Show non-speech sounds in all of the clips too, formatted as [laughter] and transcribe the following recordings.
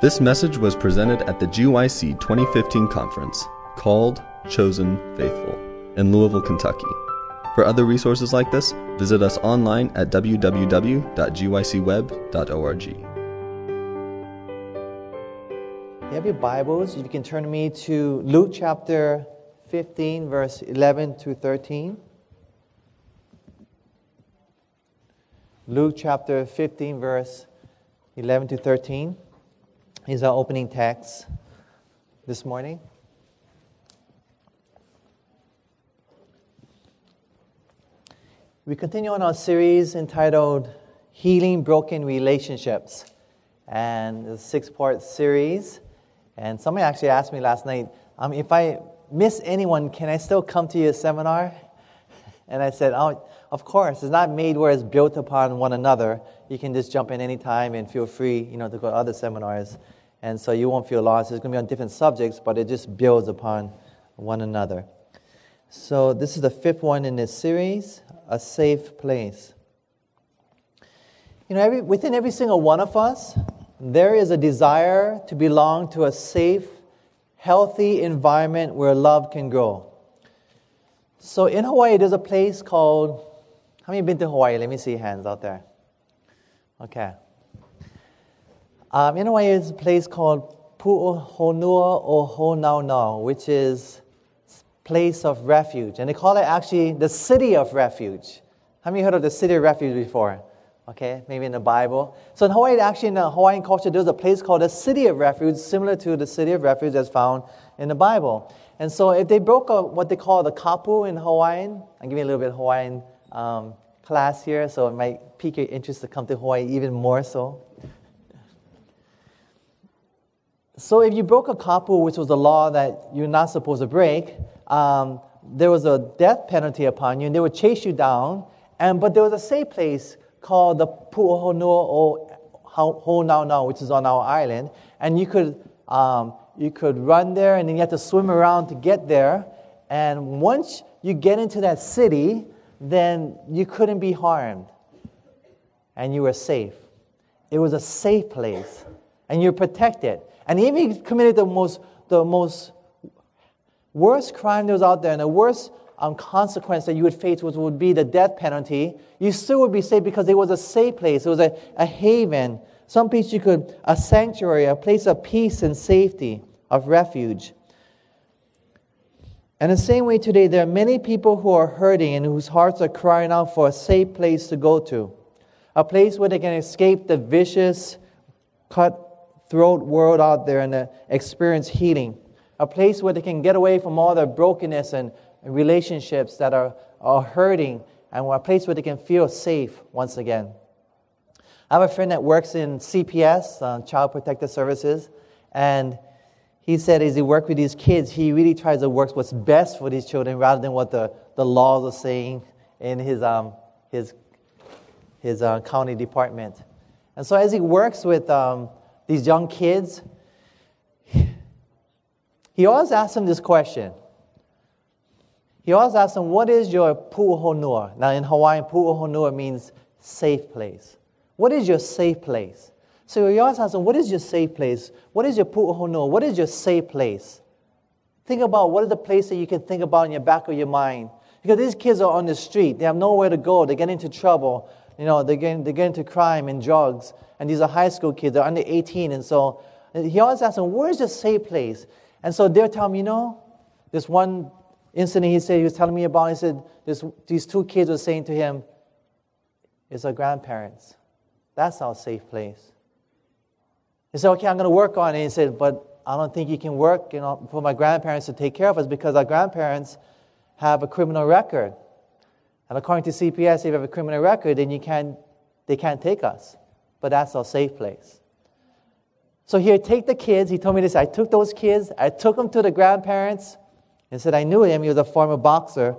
This message was presented at the GYC 2015 conference called Chosen Faithful in Louisville, Kentucky. For other resources like this, visit us online at www.gycweb.org. You have your Bibles. You can turn me to Luke chapter 15, verse 11 to 13. Luke chapter 15, verse 11 to 13 is our opening text this morning. We continue on our series entitled Healing Broken Relationships. And it's a six part series. And somebody actually asked me last night um, if I miss anyone, can I still come to your seminar? [laughs] And I said, Oh, of course. It's not made where it's built upon one another. You can just jump in anytime and feel free, you know, to go to other seminars. And so you won't feel lost. It's going to be on different subjects, but it just builds upon one another. So this is the fifth one in this series, A Safe Place. You know, every, within every single one of us, there is a desire to belong to a safe, healthy environment where love can grow. So in Hawaii, there's a place called, how many been to Hawaii? Let me see hands out there. Okay. Um, in Hawaii, there's a place called Pu'uhonua o Honaunau, which is place of refuge. And they call it actually the city of refuge. How many heard of the city of refuge before? Okay, maybe in the Bible. So in Hawaii, actually in the Hawaiian culture, there's a place called the city of refuge, similar to the city of refuge that's found in the Bible. And so if they broke a, what they call the kapu in Hawaiian, give you a little bit Hawaiian um, class here, so it might pique your interest to come to Hawaii even more so. So if you broke a kapu, which was a law that you're not supposed to break, um, there was a death penalty upon you, and they would chase you down. And but there was a safe place called the Pu'uhonua o Honaunau, which is on our island, and you could um, you could run there, and then you had to swim around to get there. And once you get into that city, then you couldn't be harmed, and you were safe. It was a safe place, and you're protected. And even if you committed the most, the most worst crime that was out there and the worst um, consequence that you would face, would be the death penalty, you still would be safe because it was a safe place. It was a, a haven, some place you could, a sanctuary, a place of peace and safety, of refuge. And the same way today, there are many people who are hurting and whose hearts are crying out for a safe place to go to, a place where they can escape the vicious, cut throat world out there and uh, experience healing. A place where they can get away from all the brokenness and relationships that are, are hurting, and a place where they can feel safe once again. I have a friend that works in CPS, uh, Child Protective Services, and he said as he works with these kids, he really tries to work what's best for these children rather than what the, the laws are saying in his, um, his, his uh, county department. And so as he works with um, these young kids, he always asks them this question. He always asks them, What is your pu'uhonua? Now, in Hawaiian, pu'uhonua means safe place. What is your safe place? So he always asks them, What is your safe place? What is your pu'uhonua? What is your safe place? Think about what is the place that you can think about in your back of your mind. Because these kids are on the street, they have nowhere to go, they get into trouble, you know, they get, they get into crime and drugs and these are high school kids, they're under 18, and so uh, he always asks them, Where's your safe place? And so they're telling me, You know, this one incident he said he was telling me about, he said, this, These two kids were saying to him, It's our grandparents. That's our safe place. He said, Okay, I'm going to work on it. He said, But I don't think you can work you know, for my grandparents to take care of us because our grandparents have a criminal record. And according to CPS, if you have a criminal record, then you can't, they can't take us but that's our safe place. So here, take the kids. He told me this. I took those kids, I took them to the grandparents and said, I knew him. He was a former boxer.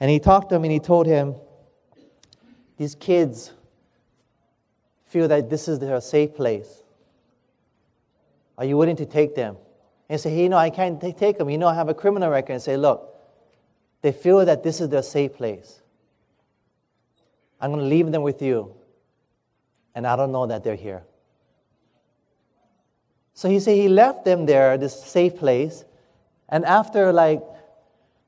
And he talked to him and he told him, These kids feel that this is their safe place. Are you willing to take them? And say, hey, you know, I can't take them. You know, I have a criminal record. And say, look, they feel that this is their safe place. I'm going to leave them with you and I don't know that they're here. So he said he left them there, this safe place, and after like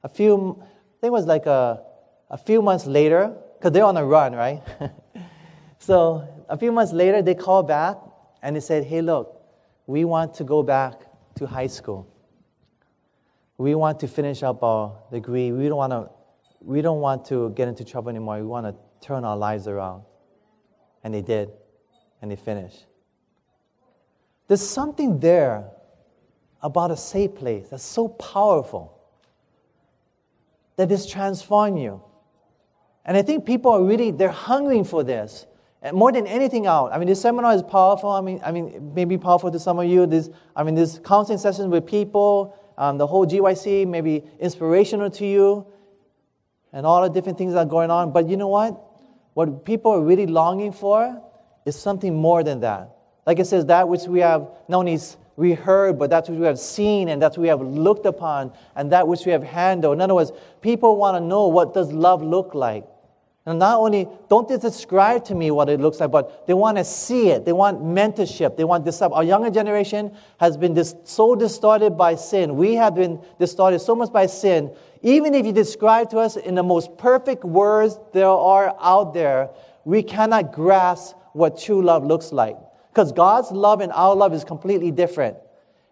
a few, I think it was like a, a few months later, because they're on a run, right? [laughs] so a few months later, they called back and they said, hey, look, we want to go back to high school. We want to finish up our degree. We don't want to, we don't want to get into trouble anymore. We want to turn our lives around. And they did, and they finished. There's something there about a safe place that's so powerful that it's transformed you. And I think people are really, they're hungering for this. And more than anything else. I mean, this seminar is powerful. I mean, I mean, maybe powerful to some of you. This, I mean, this counseling session with people, um, the whole GYC may be inspirational to you, and all the different things that are going on. But you know what? What people are really longing for is something more than that. Like it says, that which we have not only we heard, but that's what we have seen and that's what we have looked upon and that which we have handled. In other words, people want to know what does love look like. And not only, don't they describe to me what it looks like, but they want to see it. They want mentorship. They want this. Our younger generation has been dis- so distorted by sin. We have been distorted so much by sin. Even if you describe to us in the most perfect words there are out there, we cannot grasp what true love looks like. Because God's love and our love is completely different.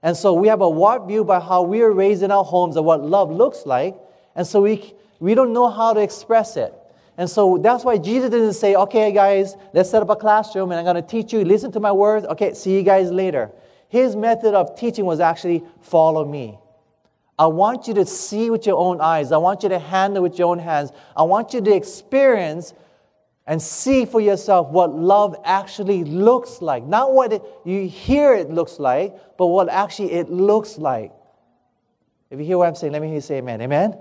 And so we have a warped view by how we are raised in our homes of what love looks like. And so we, we don't know how to express it. And so that's why Jesus didn't say, okay, guys, let's set up a classroom and I'm going to teach you, listen to my words. Okay, see you guys later. His method of teaching was actually follow me. I want you to see with your own eyes. I want you to handle with your own hands. I want you to experience and see for yourself what love actually looks like. Not what it, you hear it looks like, but what actually it looks like. If you hear what I'm saying, let me hear you say amen. Amen?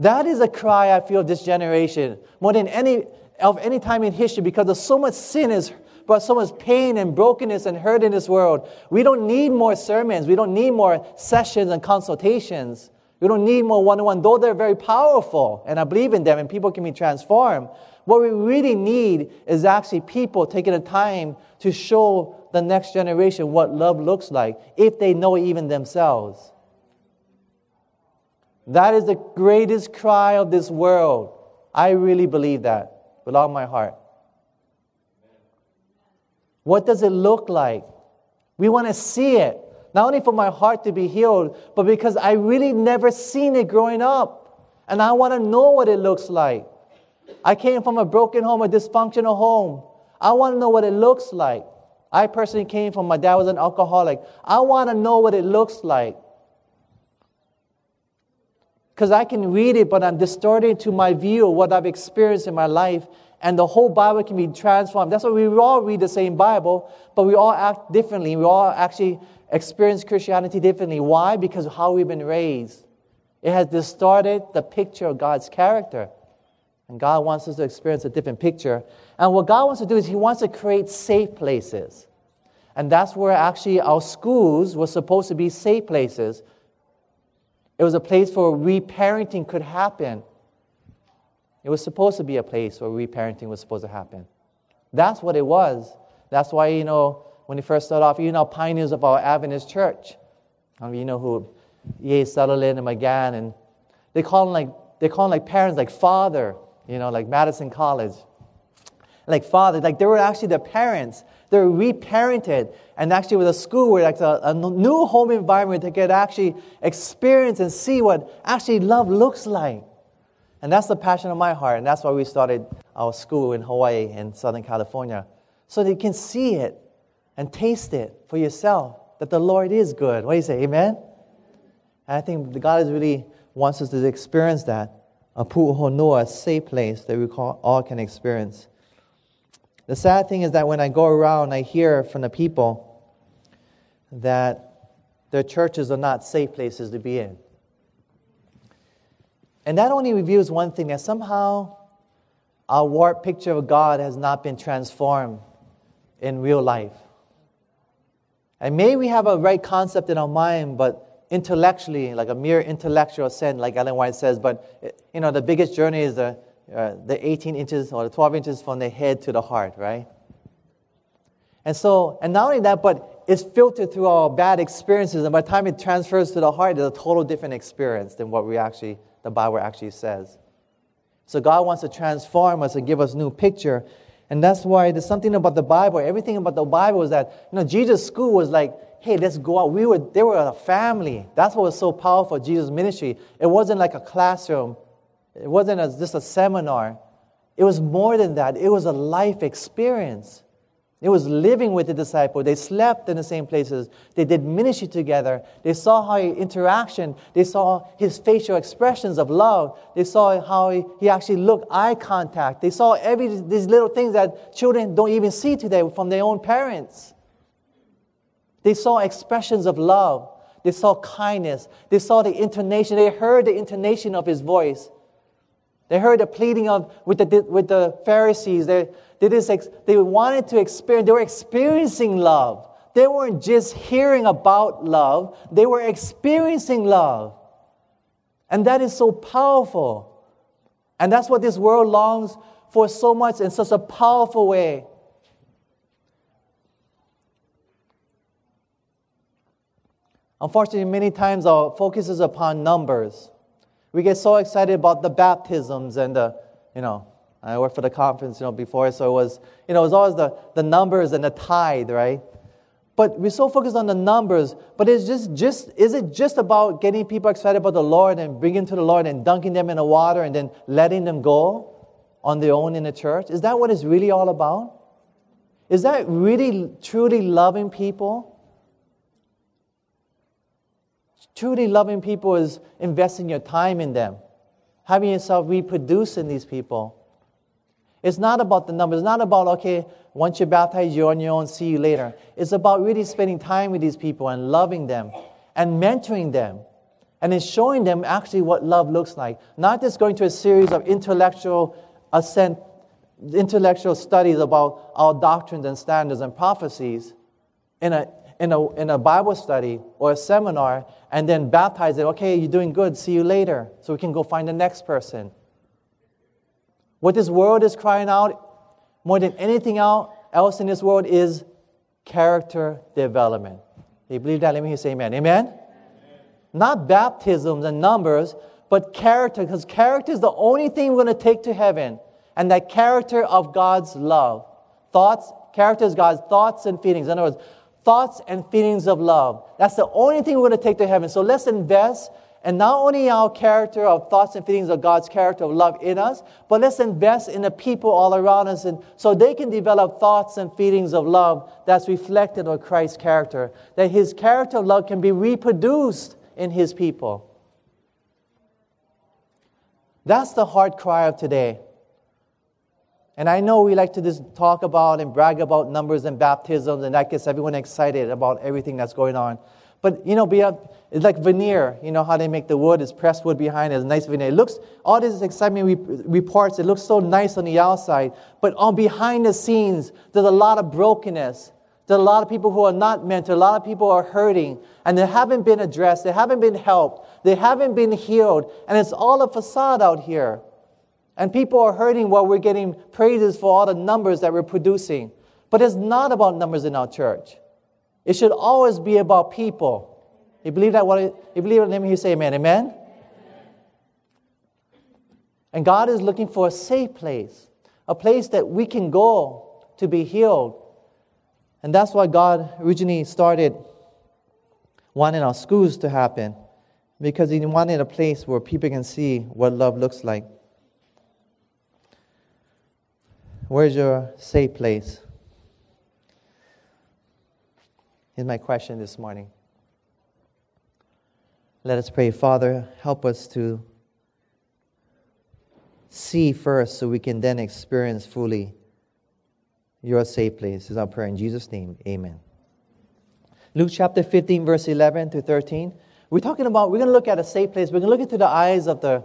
That is a cry I feel of this generation more than any of any time in history because there's so much sin is brought so much pain and brokenness and hurt in this world. We don't need more sermons. We don't need more sessions and consultations. We don't need more one-on-one, though they're very powerful, and I believe in them, and people can be transformed. What we really need is actually people taking the time to show the next generation what love looks like, if they know even themselves. That is the greatest cry of this world. I really believe that with all my heart. What does it look like? We want to see it, not only for my heart to be healed, but because I really never seen it growing up. And I want to know what it looks like. I came from a broken home, a dysfunctional home. I want to know what it looks like. I personally came from my dad was an alcoholic. I want to know what it looks like. Because I can read it, but I'm distorted to my view of what I've experienced in my life, and the whole Bible can be transformed. That's why we all read the same Bible, but we all act differently. We all actually experience Christianity differently. Why? Because of how we've been raised. It has distorted the picture of God's character. And God wants us to experience a different picture. And what God wants to do is He wants to create safe places. And that's where actually our schools were supposed to be safe places. It was a place where reparenting could happen. It was supposed to be a place where reparenting was supposed to happen. That's what it was. That's why, you know, when he first started off, you know, pioneers of our Adventist church. You know who, E.A. Sutherland and Magan, and they call them like, they call them like parents, like father you know, like Madison College. Like father, like they were actually the parents. They were reparented. And actually with a school where like a, a new home environment they get actually experience and see what actually love looks like. And that's the passion of my heart. And that's why we started our school in Hawaii in Southern California. So you can see it and taste it for yourself that the Lord is good. What do you say? Amen? And I think God is really wants us to experience that a pu'uhonua, a safe place that we all can experience. The sad thing is that when I go around, I hear from the people that their churches are not safe places to be in. And that only reveals one thing that somehow our warped picture of God has not been transformed in real life. And may we have a right concept in our mind, but intellectually, like a mere intellectual sin, like Ellen White says, but you know, the biggest journey is the, uh, the 18 inches or the 12 inches from the head to the heart, right? And so, and not only that, but it's filtered through our bad experiences, and by the time it transfers to the heart, it's a total different experience than what we actually, the Bible actually says. So God wants to transform us and give us new picture. And that's why there's something about the Bible. Everything about the Bible is that, you know, Jesus' school was like, hey, let's go out. We were, they were a family. That's what was so powerful, Jesus' ministry. It wasn't like a classroom. It wasn't just a seminar. It was more than that. It was a life experience. It was living with the disciple. They slept in the same places. They did ministry together. They saw how he interaction. They saw his facial expressions of love. They saw how he, he actually looked, eye contact. They saw every these little things that children don't even see today from their own parents. They saw expressions of love. They saw kindness. They saw the intonation. They heard the intonation of his voice. They heard the pleading of with the with the Pharisees. They, they, just, they wanted to experience, they were experiencing love. They weren't just hearing about love, they were experiencing love. And that is so powerful. And that's what this world longs for so much in such a powerful way. Unfortunately, many times our focus is upon numbers. We get so excited about the baptisms and the, you know, I worked for the conference, you know, before, so it was, you know, it was always the, the numbers and the tithe, right? But we're so focused on the numbers, but it's just, just, is it just about getting people excited about the Lord and bringing to the Lord and dunking them in the water and then letting them go on their own in the church? Is that what it's really all about? Is that really, truly loving people? Truly loving people is investing your time in them, having yourself reproduce in these people. It's not about the numbers. It's not about, okay, once you're baptized, you're on your own, see you later. It's about really spending time with these people and loving them and mentoring them and then showing them actually what love looks like. Not just going to a series of intellectual assent, intellectual studies about our doctrines and standards and prophecies in a, in a, in a Bible study or a seminar and then baptize it. Okay, you're doing good, see you later. So we can go find the next person. What this world is crying out more than anything else in this world is character development. You believe that? Let me say amen. Amen? amen. Not baptisms and numbers, but character, because character is the only thing we're going to take to heaven. And that character of God's love. Thoughts, character is God's thoughts and feelings. In other words, thoughts and feelings of love. That's the only thing we're going to take to heaven. So let's invest and not only our character of thoughts and feelings of God's character of love in us, but let's invest in the people all around us and so they can develop thoughts and feelings of love that's reflected on Christ's character. That his character of love can be reproduced in his people. That's the heart cry of today. And I know we like to just talk about and brag about numbers and baptisms, and that gets everyone excited about everything that's going on. But you know, it's like veneer. You know how they make the wood? It's pressed wood behind. It's nice veneer. It looks all this excitement reports. It looks so nice on the outside, but on behind the scenes, there's a lot of brokenness. There's a lot of people who are not mentored. A lot of people are hurting, and they haven't been addressed. They haven't been helped. They haven't been healed, and it's all a facade out here. And people are hurting while we're getting praises for all the numbers that we're producing. But it's not about numbers in our church. It should always be about people. You believe that? What you believe in Him? You say Amen. Amen. And God is looking for a safe place, a place that we can go to be healed. And that's why God originally started wanting our schools to happen, because He wanted a place where people can see what love looks like. Where's your safe place? Is my question this morning. Let us pray. Father, help us to see first so we can then experience fully your safe place. Is our prayer in Jesus' name. Amen. Luke chapter 15, verse 11 to 13. We're talking about, we're going to look at a safe place. We're going to look into the eyes of the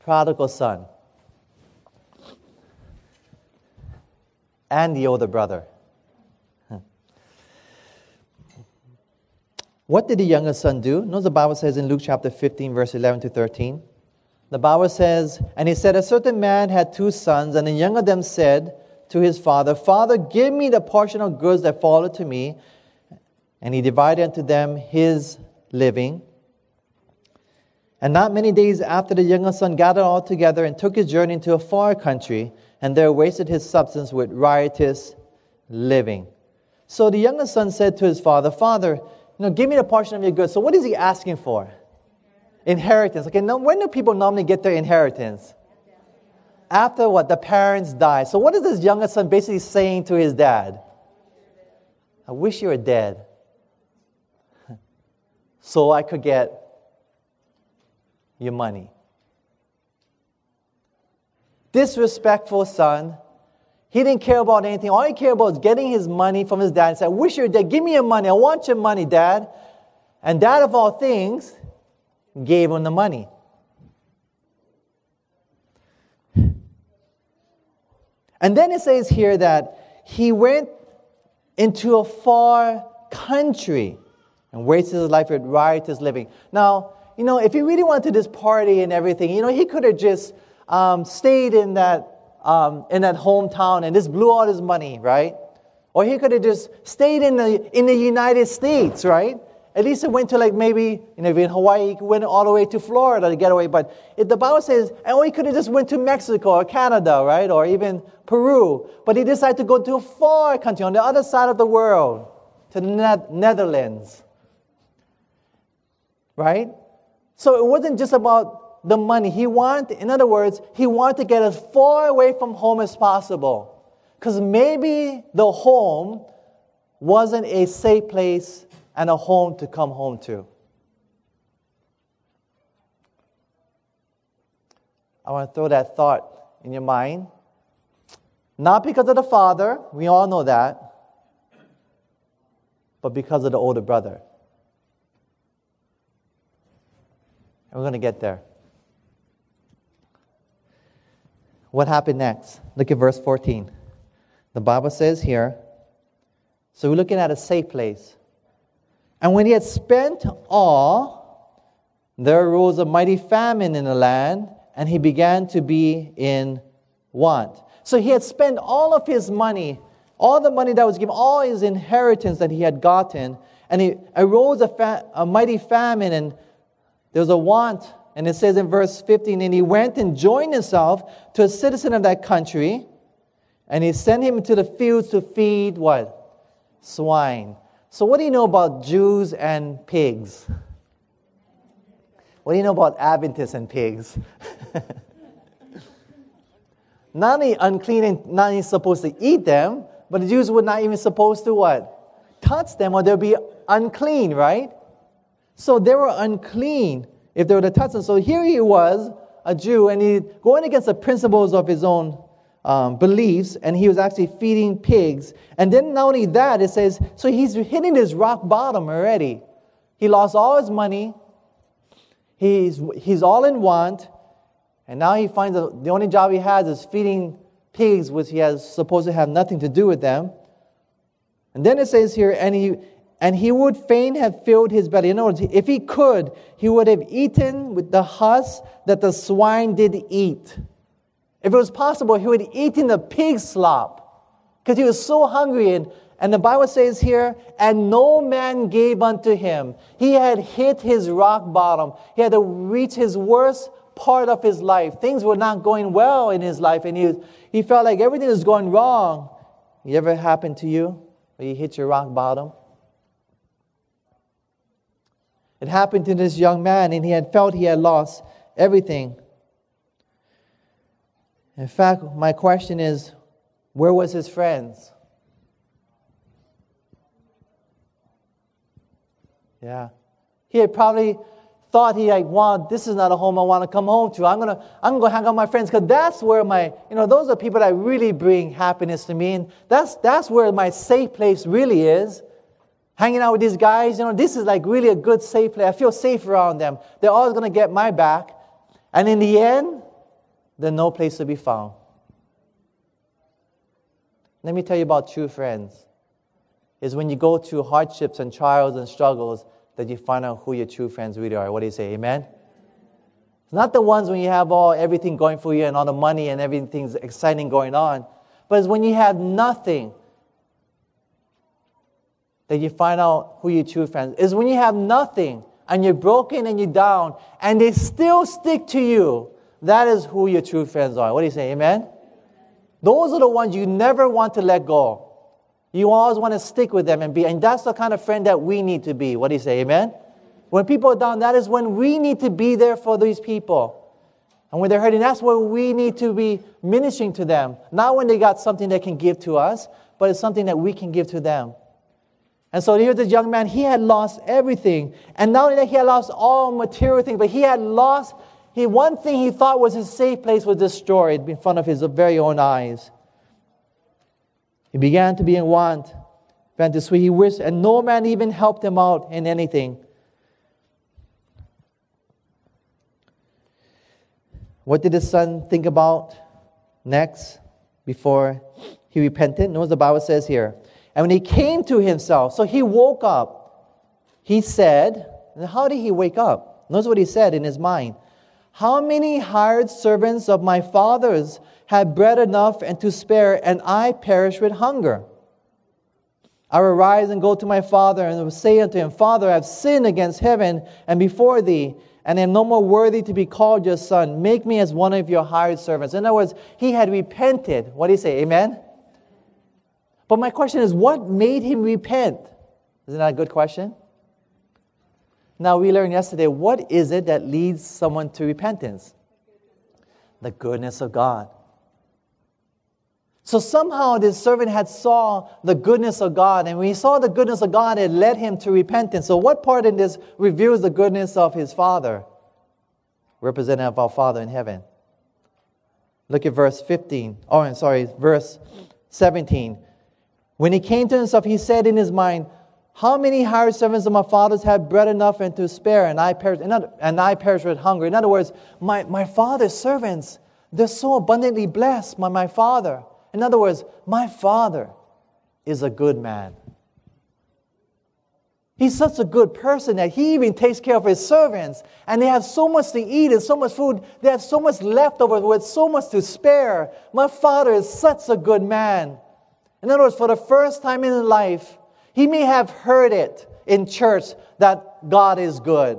prodigal son and the older brother. What did the younger son do? Notice the Bible says in Luke chapter 15, verse 11 to 13. The Bible says, And he said, A certain man had two sons, and the younger of them said to his father, Father, give me the portion of goods that fall to me. And he divided unto them his living. And not many days after the younger son gathered all together and took his journey into a far country, and there wasted his substance with riotous living. So the younger son said to his father, Father, you know, give me the portion of your goods. So what is he asking for? Inheritance. Okay, now when do people normally get their inheritance? After what? The parents die. So what is this younger son basically saying to his dad? I wish you were dead. [laughs] so I could get your money. Disrespectful son. He didn't care about anything. All he cared about was getting his money from his dad and said, I wish you were dead. Give me your money. I want your money, dad. And dad, of all things, gave him the money. And then it says here that he went into a far country and wasted his life with riotous living. Now, you know, if he really wanted this party and everything, you know, he could have just um, stayed in that, um, in that hometown and just blew all his money, right? Or he could have just stayed in the, in the United States, right? At least he went to like maybe, you know, in Hawaii, he went all the way to Florida to get away. But if the Bible says, and he could have just went to Mexico or Canada, right? Or even Peru. But he decided to go to a far country on the other side of the world, to the Netherlands. Right? So it wasn't just about the money. He wanted, in other words, he wanted to get as far away from home as possible. Because maybe the home wasn't a safe place and a home to come home to. I want to throw that thought in your mind. Not because of the father, we all know that, but because of the older brother. And we're going to get there. What happened next? Look at verse 14. The Bible says here, so we're looking at a safe place. And when he had spent all, there arose a mighty famine in the land, and he began to be in want. So he had spent all of his money, all the money that was given, all his inheritance that he had gotten, and he arose a, fa- a mighty famine, and there was a want. And it says in verse 15, and he went and joined himself to a citizen of that country, and he sent him to the fields to feed what? Swine. So, what do you know about Jews and pigs? What do you know about Adventists and pigs? [laughs] not only unclean and not only supposed to eat them, but the Jews were not even supposed to what? Touch them or they'll be unclean, right? So they were unclean if they were to touch them. So here he was, a Jew, and he going against the principles of his own um, beliefs, and he was actually feeding pigs. And then not only that, it says, so he's hitting his rock bottom already. He lost all his money. He's, he's all in want. And now he finds that the only job he has is feeding pigs, which he has supposed to have nothing to do with them. And then it says here, and he, and he would fain have filled his belly. In other words, if he could, he would have eaten with the husk that the swine did eat. If it was possible, he would have eaten the pig slop because he was so hungry. And, and the Bible says here, and no man gave unto him. He had hit his rock bottom. He had to reach his worst part of his life. Things were not going well in his life, and he, was, he felt like everything was going wrong. It ever happened to you where you hit your rock bottom? It happened to this young man, and he had felt he had lost everything. In fact, my question is where was his friends? Yeah. He had probably thought he like, wow, this is not a home I want to come home to. I'm gonna I'm gonna hang out with my friends because that's where my you know those are people that really bring happiness to me, and that's that's where my safe place really is. Hanging out with these guys, you know, this is like really a good safe place. I feel safe around them. They're always gonna get my back, and in the end, there's no place to be found. Let me tell you about true friends. Is when you go through hardships and trials and struggles that you find out who your true friends really are. What do you say? Amen? It's not the ones when you have all everything going for you and all the money and everything's exciting going on, but it's when you have nothing. That you find out who your true friends is when you have nothing and you're broken and you're down and they still stick to you. That is who your true friends are. What do you say? Amen? Those are the ones you never want to let go. You always want to stick with them and be, and that's the kind of friend that we need to be. What do you say? Amen? When people are down, that is when we need to be there for these people. And when they're hurting, that's when we need to be ministering to them. Not when they got something they can give to us, but it's something that we can give to them. And so here's this young man, he had lost everything. And not only that, he had lost all material things, but he had lost, he, one thing he thought was his safe place was destroyed in front of his very own eyes. He began to be in want, began to sweet. He wished, and no man even helped him out in anything. What did his son think about next before he repented? Notice the Bible says here. And when he came to himself, so he woke up, he said, How did he wake up? Notice what he said in his mind. How many hired servants of my father's had bread enough and to spare, and I perish with hunger? I will rise and go to my father and say unto him, Father, I have sinned against heaven and before thee and am no more worthy to be called your son. Make me as one of your hired servants. In other words, he had repented. What do you say? Amen? But my question is, what made him repent? Isn't that a good question? Now, we learned yesterday what is it that leads someone to repentance? The goodness of God. So somehow this servant had saw the goodness of God, and when he saw the goodness of God, it led him to repentance. So what part in this reveals the goodness of his Father, representative of our Father in heaven? Look at verse 15. Oh, I'm sorry, verse 17. When he came to himself, he said in his mind, How many hired servants of my father's have bread enough and to spare, and I perish, and I perish with hunger? In other words, my, my father's servants, they're so abundantly blessed by my father. In other words, my father is a good man. He's such a good person that he even takes care of his servants. And they have so much to eat and so much food. They have so much leftover with so much to spare. My father is such a good man. In other words, for the first time in his life, he may have heard it in church that God is good.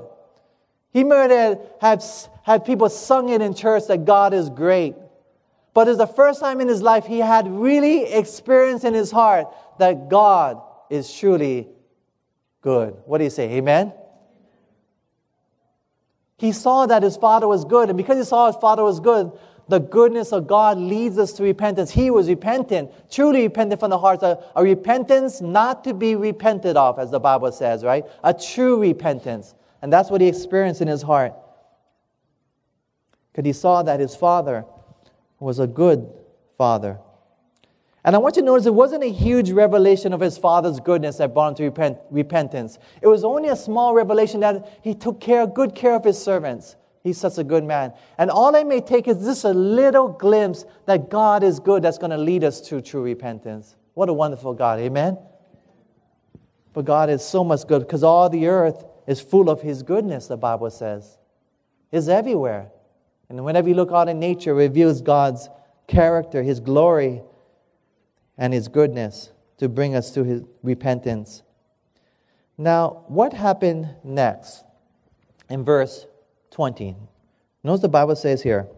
He may have had people sung it in church that God is great. But it's the first time in his life he had really experienced in his heart that God is truly good. What do you say? Amen? He saw that his father was good, and because he saw his father was good, the goodness of God leads us to repentance. He was repentant, truly repentant from the heart. A, a repentance not to be repented of, as the Bible says, right? A true repentance. And that's what he experienced in his heart. Because he saw that his father was a good father. And I want you to notice it wasn't a huge revelation of his father's goodness that brought him to repent, repentance. It was only a small revelation that he took care, good care of his servants. He's such a good man. And all I may take is just a little glimpse that God is good that's going to lead us to true repentance. What a wonderful God. Amen? But God is so much good because all the earth is full of His goodness, the Bible says. It's everywhere. And whenever you look out in nature, it reveals God's character, His glory, and His goodness to bring us to His repentance. Now, what happened next in verse 20? Notice the Bible says here,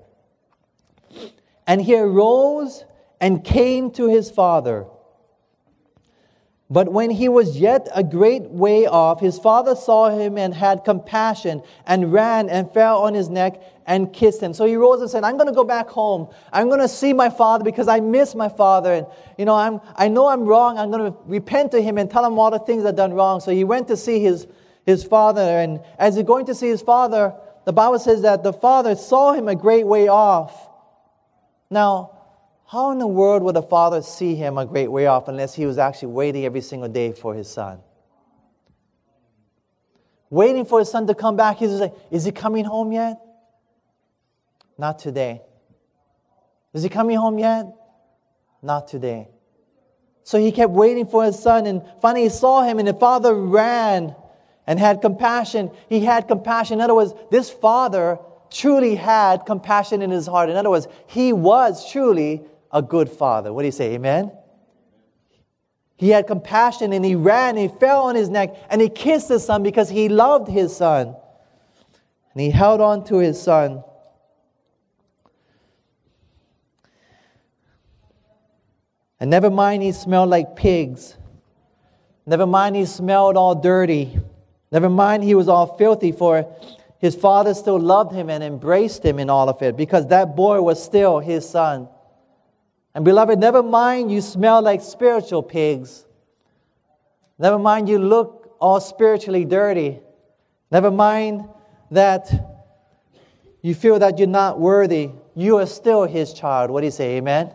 And he arose and came to his father. But when he was yet a great way off, his father saw him and had compassion and ran and fell on his neck and kissed him. So he rose and said, I'm going to go back home. I'm going to see my father because I miss my father. And, you know, I'm, I know I'm wrong. I'm going to repent to him and tell him all the things I've done wrong. So he went to see his, his father. And as he's going to see his father, the Bible says that the father saw him a great way off. Now, how in the world would a father see him a great way off unless he was actually waiting every single day for his son? Waiting for his son to come back. He's like, Is he coming home yet? Not today. Is he coming home yet? Not today. So he kept waiting for his son, and finally he saw him, and the father ran and had compassion. He had compassion. In other words, this father truly had compassion in his heart. In other words, he was truly a good father. What do you say? Amen? He had compassion and he ran, and he fell on his neck, and he kissed his son because he loved his son. And he held on to his son. And never mind, he smelled like pigs. Never mind, he smelled all dirty. Never mind, he was all filthy, for his father still loved him and embraced him in all of it because that boy was still his son. And beloved, never mind you smell like spiritual pigs. Never mind you look all spiritually dirty. Never mind that you feel that you're not worthy. You are still his child. What do you say? Amen?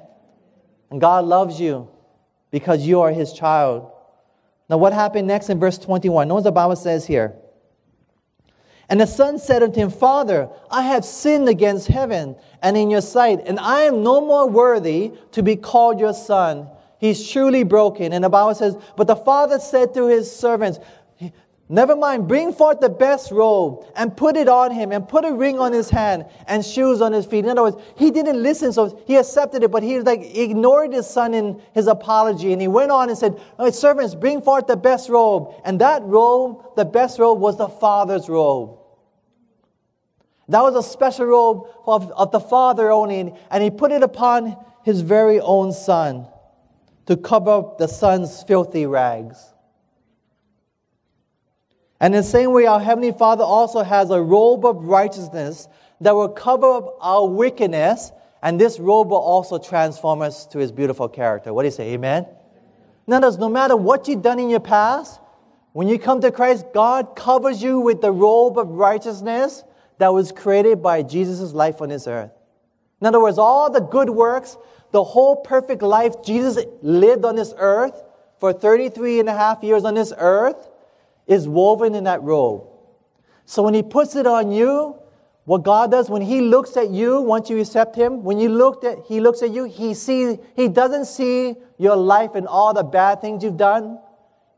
And God loves you because you are his child. Now, what happened next in verse 21? Notice the Bible says here. And the son said unto him, Father, I have sinned against heaven and in your sight, and I am no more worthy to be called your son. He's truly broken. And the Bible says, But the father said to his servants, Never mind, bring forth the best robe and put it on him and put a ring on his hand and shoes on his feet. In other words, he didn't listen, so he accepted it, but he like ignored his son in his apology. And he went on and said, Servants, bring forth the best robe. And that robe, the best robe, was the father's robe. That was a special robe of, of the father only, and he put it upon his very own son to cover up the son's filthy rags. And in the same way, our Heavenly Father also has a robe of righteousness that will cover up our wickedness, and this robe will also transform us to His beautiful character. What do you say? Amen? In other words, no matter what you've done in your past, when you come to Christ, God covers you with the robe of righteousness that was created by Jesus' life on this earth. In other words, all the good works, the whole perfect life Jesus lived on this earth for 33 and a half years on this earth, is woven in that robe. So when He puts it on you, what God does when He looks at you, once you accept Him, when you looked at He looks at you, He sees He doesn't see your life and all the bad things you've done.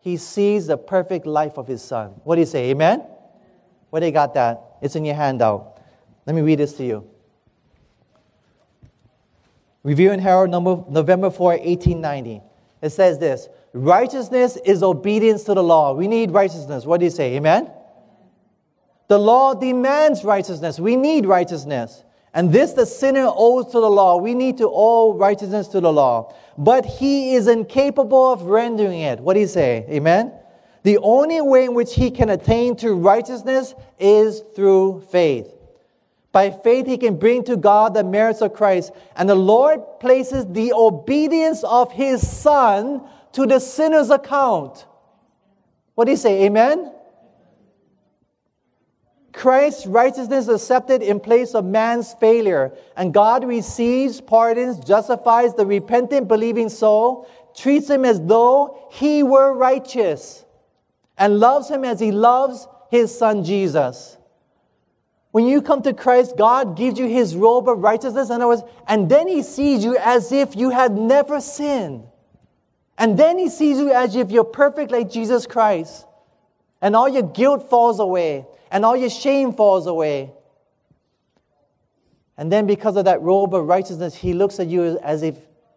He sees the perfect life of His Son. What do you say? Amen? Where they got that? It's in your handout. Let me read this to you. Review and Herald, number, November 4, 1890. It says this Righteousness is obedience to the law. We need righteousness. What do you say? Amen? The law demands righteousness. We need righteousness. And this the sinner owes to the law. We need to owe righteousness to the law. But he is incapable of rendering it. What do you say? Amen? The only way in which he can attain to righteousness is through faith. By faith, he can bring to God the merits of Christ. And the Lord places the obedience of his Son to the sinner's account. What do you say? Amen? Christ's righteousness is accepted in place of man's failure, and God receives, pardons, justifies the repentant, believing soul, treats him as though he were righteous, and loves him as he loves his son Jesus. When you come to Christ, God gives you his robe of righteousness, in other words, and then he sees you as if you had never sinned. And then he sees you as if you're perfect like Jesus Christ. And all your guilt falls away, and all your shame falls away. And then, because of that robe of righteousness, he looks at you as if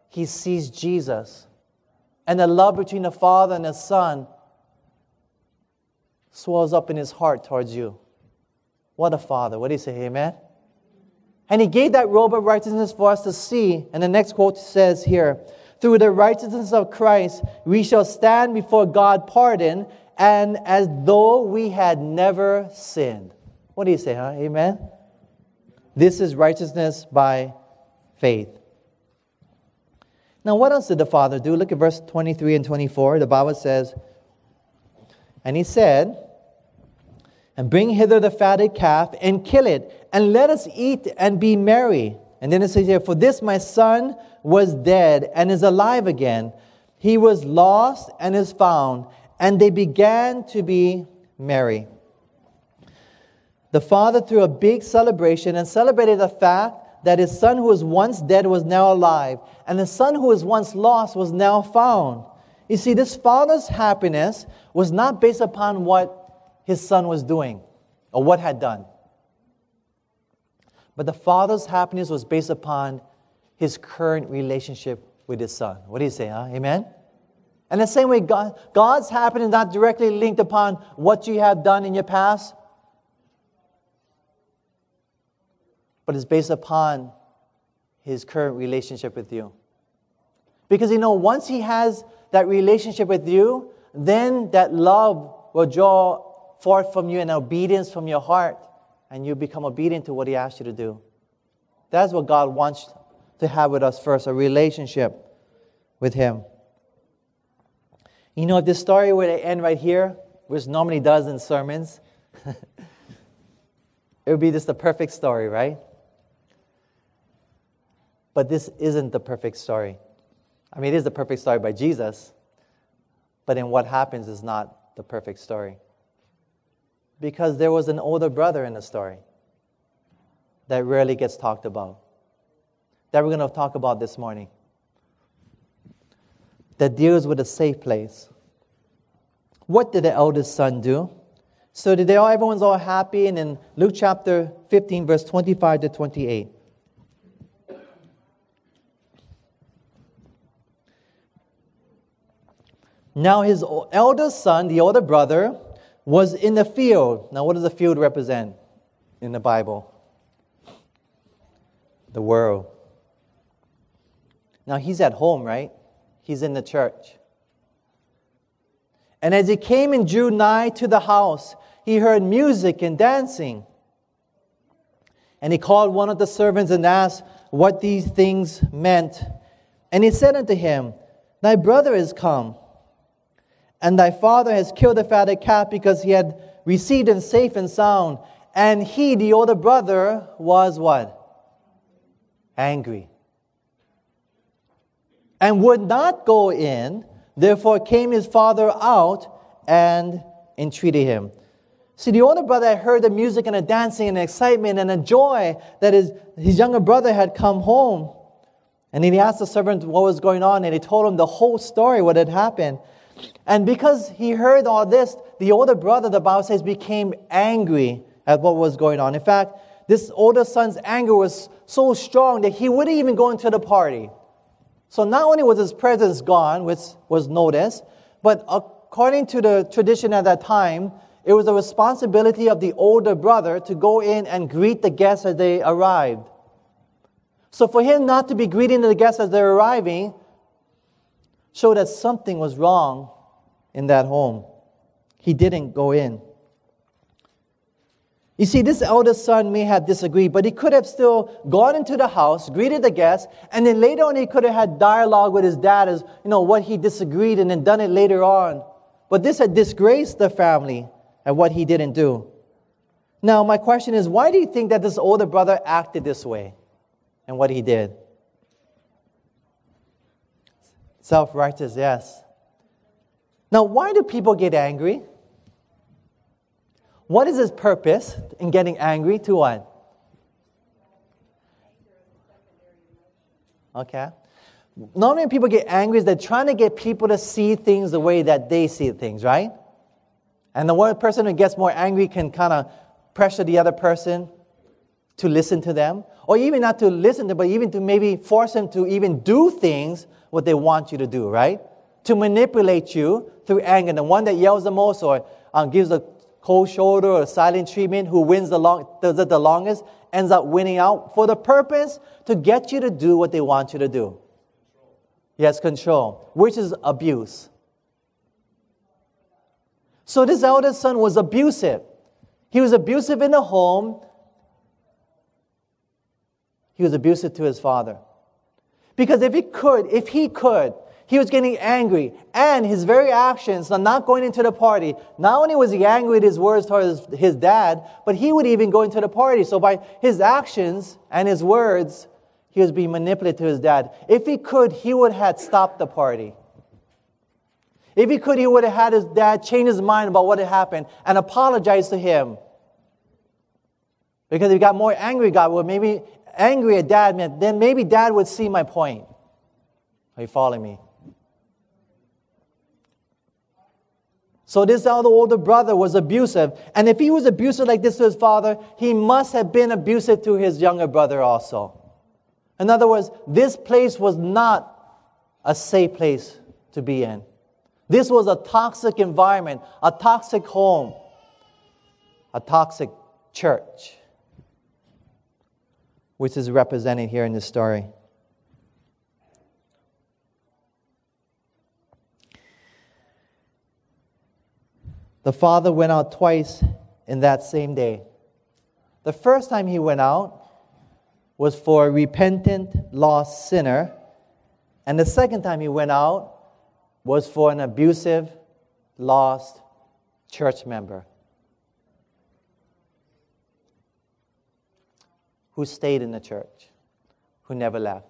he sees Jesus. And the love between the Father and the Son swells up in his heart towards you. What a Father. What do you say? Amen? And he gave that robe of righteousness for us to see. And the next quote says here through the righteousness of Christ, we shall stand before God pardoned and as though we had never sinned. What do you say, huh? Amen? This is righteousness by faith. Now, what else did the Father do? Look at verse 23 and 24. The Bible says, And he said, And bring hither the fatted calf and kill it, and let us eat and be merry. And then it says here, For this my son was dead and is alive again. He was lost and is found. And they began to be merry. The father threw a big celebration and celebrated the fact that his son who was once dead was now alive, and the son who was once lost was now found. You see, this father's happiness was not based upon what his son was doing or what had done. But the father's happiness was based upon his current relationship with his son. What do you say, huh? Amen? And the same way, God, God's happiness is not directly linked upon what you have done in your past, but it's based upon his current relationship with you. Because you know, once he has that relationship with you, then that love will draw forth from you and obedience from your heart, and you become obedient to what he asked you to do. That's what God wants to have with us first a relationship with him. You know, if this story were to end right here, which normally does in sermons, [laughs] it would be just the perfect story, right? But this isn't the perfect story. I mean, it is the perfect story by Jesus, but in what happens is not the perfect story. Because there was an older brother in the story that rarely gets talked about, that we're going to talk about this morning that deals with a safe place. What did the eldest son do? So did they all, everyone's all happy, and in Luke chapter 15, verse 25 to 28. Now his eldest son, the older brother, was in the field. Now, what does the field represent in the Bible? The world. Now, he's at home, right? He's in the church. And as he came and drew nigh to the house, he heard music and dancing. And he called one of the servants and asked what these things meant. And he said unto him, Thy brother is come, and thy father has killed the fatted calf because he had received him safe and sound. And he, the older brother, was what? Angry and would not go in. Therefore came his father out and entreated him. See, the older brother had heard the music and the dancing and the excitement and the joy that his, his younger brother had come home. And then he asked the servant what was going on, and he told him the whole story, what had happened. And because he heard all this, the older brother, the Bible says, became angry at what was going on. In fact, this older son's anger was so strong that he wouldn't even go into the party. So not only was his presence gone, which was noticed, but according to the tradition at that time, it was the responsibility of the older brother to go in and greet the guests as they arrived. So for him not to be greeting the guests as they're arriving showed that something was wrong in that home. He didn't go in. You see, this eldest son may have disagreed, but he could have still gone into the house, greeted the guests, and then later on he could have had dialogue with his dad as, you know, what he disagreed and then done it later on. But this had disgraced the family and what he didn't do. Now, my question is, why do you think that this older brother acted this way and what he did? Self righteous, yes. Now, why do people get angry? What is his purpose in getting angry to what? Okay. Normally, people get angry, is they're trying to get people to see things the way that they see things, right? And the one person who gets more angry can kind of pressure the other person to listen to them, or even not to listen to, but even to maybe force them to even do things what they want you to do, right? To manipulate you through anger. The one that yells the most or um, gives the cold shoulder or silent treatment, who wins the, long, does it the longest, ends up winning out for the purpose to get you to do what they want you to do. Yes, control, which is abuse. So this eldest son was abusive. He was abusive in the home. He was abusive to his father. Because if he could, if he could, he was getting angry. And his very actions, not going into the party, not only was he angry at his words towards his dad, but he would even go into the party. So by his actions and his words, he was being manipulated to his dad. If he could, he would have stopped the party. If he could, he would have had his dad change his mind about what had happened and apologize to him. Because he got more angry, God would maybe angry at dad, meant then maybe dad would see my point. Are you following me? So this other older brother was abusive. And if he was abusive like this to his father, he must have been abusive to his younger brother also. In other words, this place was not a safe place to be in. This was a toxic environment, a toxic home, a toxic church, which is represented here in this story. The father went out twice in that same day. The first time he went out was for a repentant, lost sinner. And the second time he went out was for an abusive, lost church member who stayed in the church, who never left.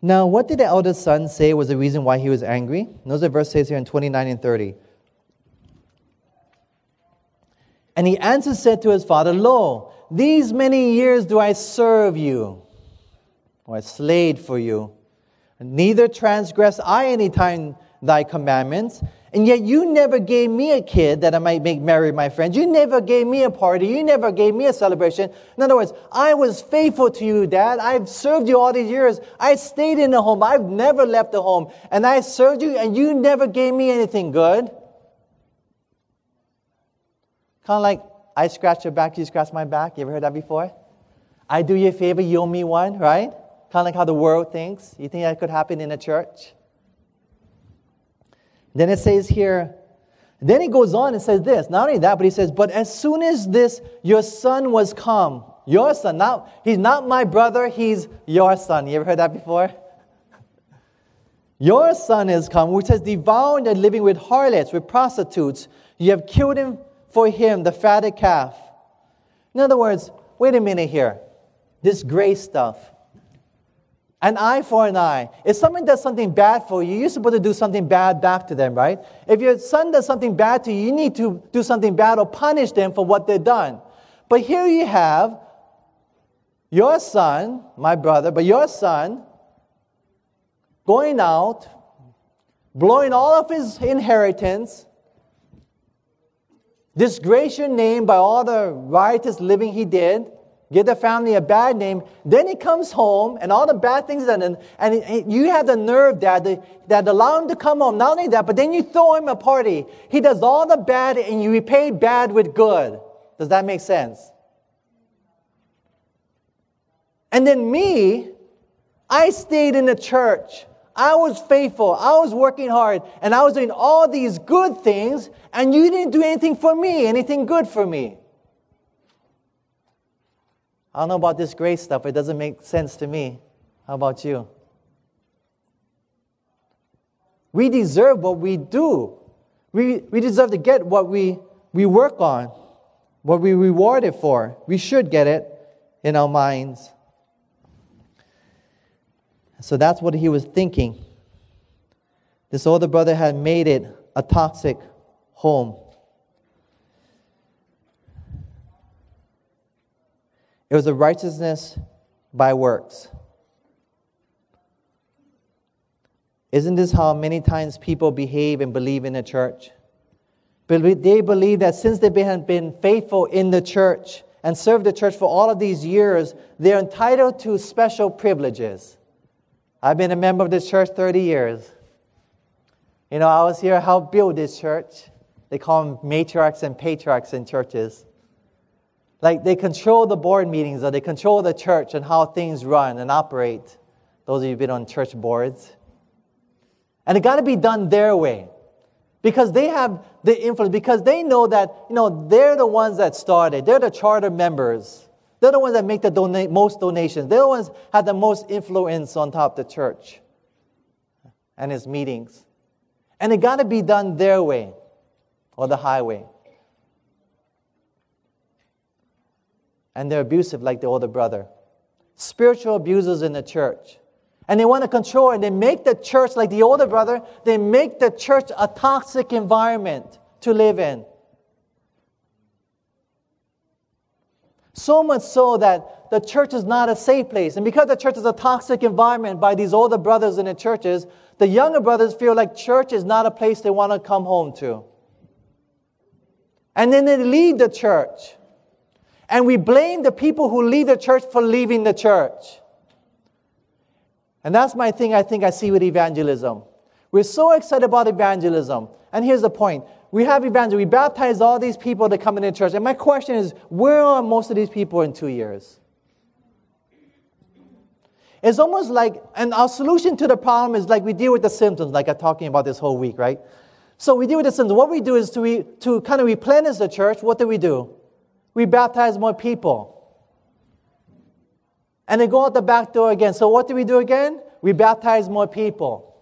Now, what did the eldest son say was the reason why he was angry? Notice the verse says here in 29 and 30. And he answered, said to his father, Lo, these many years do I serve you, or I slaved for you. Neither transgress I any time thy commandments. And yet you never gave me a kid that I might make merry my friends. You never gave me a party. You never gave me a celebration. In other words, I was faithful to you, Dad. I've served you all these years. I stayed in the home. I've never left the home. And I served you, and you never gave me anything good. Kind of like I scratch your back, you scratch my back. You ever heard that before? I do you a favor, you owe me one, right? Kind of like how the world thinks. You think that could happen in a church? Then it says here, then he goes on and says this. Not only that, but he says, But as soon as this, your son was come, your son, now he's not my brother, he's your son. You ever heard that before? Your son is come, which has devoured and living with harlots, with prostitutes. You have killed him for him, the fatted calf. In other words, wait a minute here. This grace stuff. An eye for an eye. If someone does something bad for you, you're supposed to do something bad back to them, right? If your son does something bad to you, you need to do something bad or punish them for what they've done. But here you have your son, my brother, but your son going out, blowing all of his inheritance, disgrace your name by all the riotous living he did, give the family a bad name. Then he comes home and all the bad things done, and, and you have the nerve, Dad, that, that allow him to come home. Not only that, but then you throw him a party. He does all the bad and you repay bad with good. Does that make sense? And then me, I stayed in the church. I was faithful. I was working hard. And I was doing all these good things. And you didn't do anything for me, anything good for me. I don't know about this grace stuff. It doesn't make sense to me. How about you? We deserve what we do. We, we deserve to get what we, we work on, what we reward it for. We should get it in our minds. So that's what he was thinking. This older brother had made it a toxic home. It was a righteousness by works. Isn't this how many times people behave and believe in the church? They believe that since they've been faithful in the church and served the church for all of these years, they're entitled to special privileges. I've been a member of this church 30 years. You know, I was here to help build this church. They call them matriarchs and patriarchs in churches. Like they control the board meetings or they control the church and how things run and operate. Those of you who've been on church boards. And it got to be done their way. Because they have the influence, because they know that, you know, they're the ones that started. They're the charter members. They're the ones that make the dona- most donations. They're the ones have the most influence on top of the church and its meetings. And it got to be done their way or the highway. And they're abusive like the older brother. Spiritual abusers in the church. And they want to control and they make the church like the older brother, they make the church a toxic environment to live in. So much so that the church is not a safe place. And because the church is a toxic environment by these older brothers in the churches, the younger brothers feel like church is not a place they want to come home to. And then they leave the church. And we blame the people who leave the church for leaving the church. And that's my thing I think I see with evangelism. We're so excited about evangelism. And here's the point we have evangelism. We baptize all these people that come into church. And my question is where are most of these people in two years? It's almost like, and our solution to the problem is like we deal with the symptoms, like I'm talking about this whole week, right? So we deal with the symptoms. What we do is to, re, to kind of replenish the church, what do we do? We baptize more people. And they go out the back door again. So what do we do again? We baptize more people.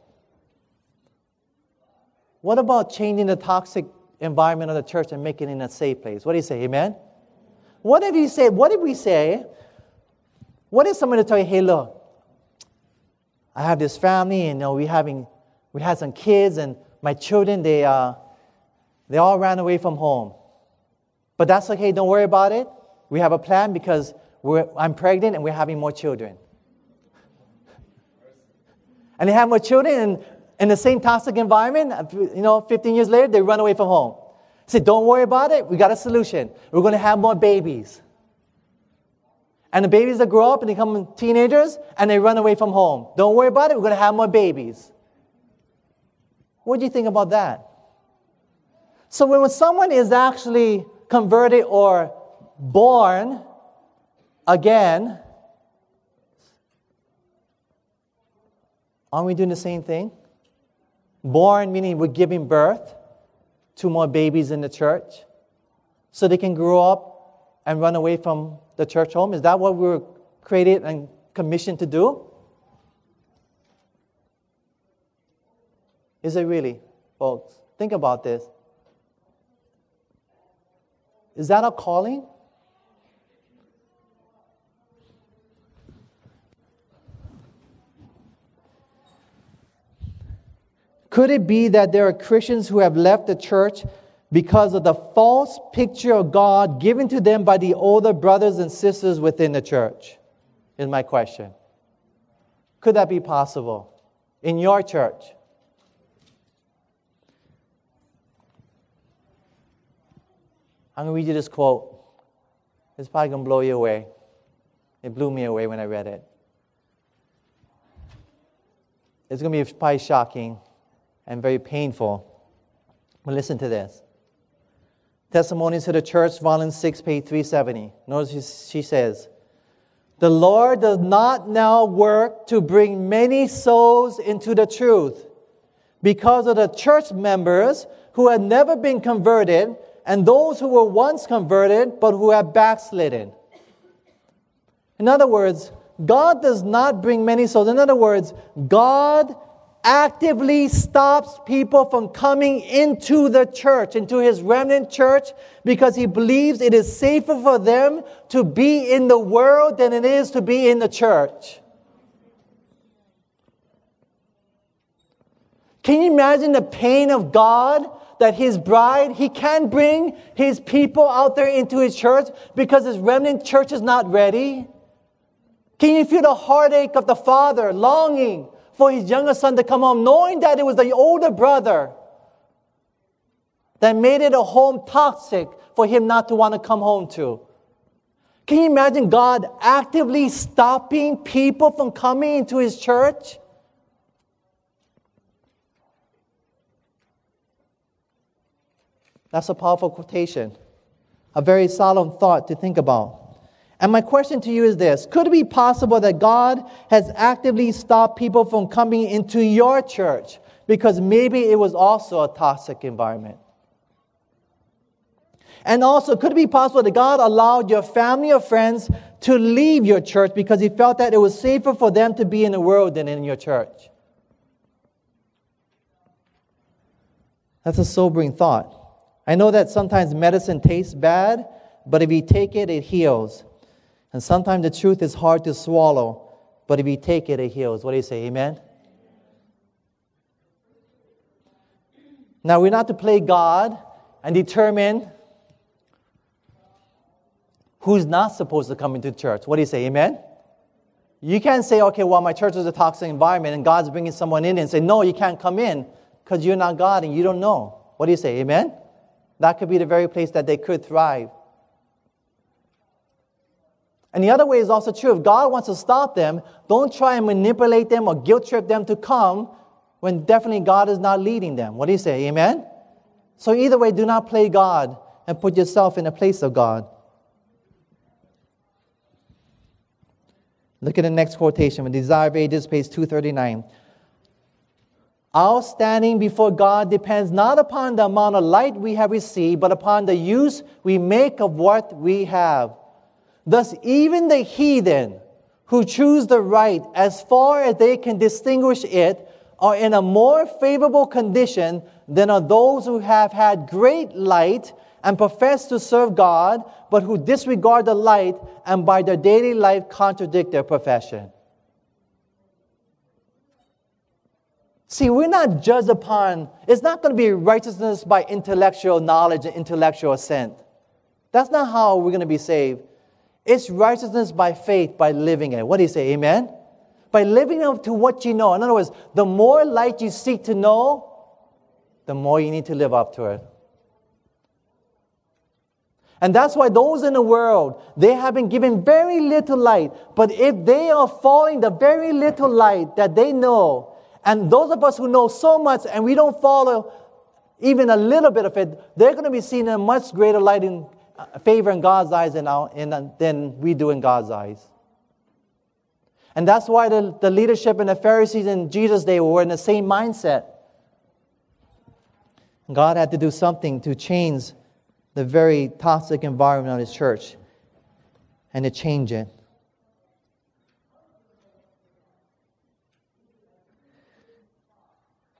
What about changing the toxic environment of the church and making it a safe place? What do you say? Amen? What if you say, what if we say, what if someone somebody tell you, hey, look, I have this family, and you know, we having we had some kids, and my children they uh, they all ran away from home. But that's okay. Don't worry about it. We have a plan because I'm pregnant and we're having more children. And they have more children, and in the same toxic environment, you know, 15 years later, they run away from home. I said, don't worry about it. We got a solution. We're going to have more babies. And the babies that grow up and become teenagers and they run away from home. Don't worry about it, we're going to have more babies. What do you think about that? So when someone is actually converted or born again, aren't we doing the same thing? Born meaning we're giving birth to more babies in the church so they can grow up and run away from the church home? Is that what we were created and commissioned to do? Is it really, folks? Think about this. Is that a calling? Could it be that there are Christians who have left the church because of the false picture of God given to them by the older brothers and sisters within the church? Is my question. Could that be possible in your church? I'm going to read you this quote. It's probably going to blow you away. It blew me away when I read it. It's going to be probably shocking and very painful. But listen to this. Testimonies to the Church, volume 6, page 370. Notice she says, The Lord does not now work to bring many souls into the truth because of the church members who had never been converted and those who were once converted but who have backslidden. In other words, God does not bring many souls. In other words, God actively stops people from coming into the church, into his remnant church, because he believes it is safer for them to be in the world than it is to be in the church. Can you imagine the pain of God that his bride, he can't bring his people out there into his church because his remnant church is not ready? Can you feel the heartache of the father longing for his younger son to come home, knowing that it was the older brother that made it a home toxic for him not to want to come home to. Can you imagine God actively stopping people from coming into his church? That's a powerful quotation, a very solemn thought to think about. And my question to you is this Could it be possible that God has actively stopped people from coming into your church because maybe it was also a toxic environment? And also, could it be possible that God allowed your family or friends to leave your church because He felt that it was safer for them to be in the world than in your church? That's a sobering thought. I know that sometimes medicine tastes bad, but if you take it, it heals. And sometimes the truth is hard to swallow, but if you take it, it heals. What do you say? Amen? Now, we're not to play God and determine who's not supposed to come into church. What do you say? Amen? You can't say, okay, well, my church is a toxic environment and God's bringing someone in and say, no, you can't come in because you're not God and you don't know. What do you say? Amen? That could be the very place that they could thrive. And the other way is also true. If God wants to stop them, don't try and manipulate them or guilt trip them to come when definitely God is not leading them. What do you say? Amen? So, either way, do not play God and put yourself in the place of God. Look at the next quotation with Desire of Ages, page 239. Our standing before God depends not upon the amount of light we have received, but upon the use we make of what we have. Thus, even the heathen who choose the right as far as they can distinguish it are in a more favorable condition than are those who have had great light and profess to serve God, but who disregard the light and by their daily life contradict their profession. See, we're not judged upon, it's not going to be righteousness by intellectual knowledge and intellectual assent. That's not how we're going to be saved. It's righteousness by faith, by living it. What do you say? Amen? By living up to what you know. In other words, the more light you seek to know, the more you need to live up to it. And that's why those in the world, they have been given very little light. But if they are following the very little light that they know, and those of us who know so much and we don't follow even a little bit of it, they're going to be seen in a much greater light in uh, favor in God's eyes than, uh, than we do in God's eyes. And that's why the, the leadership and the Pharisees in Jesus' day were in the same mindset. God had to do something to change the very toxic environment of his church and to change it.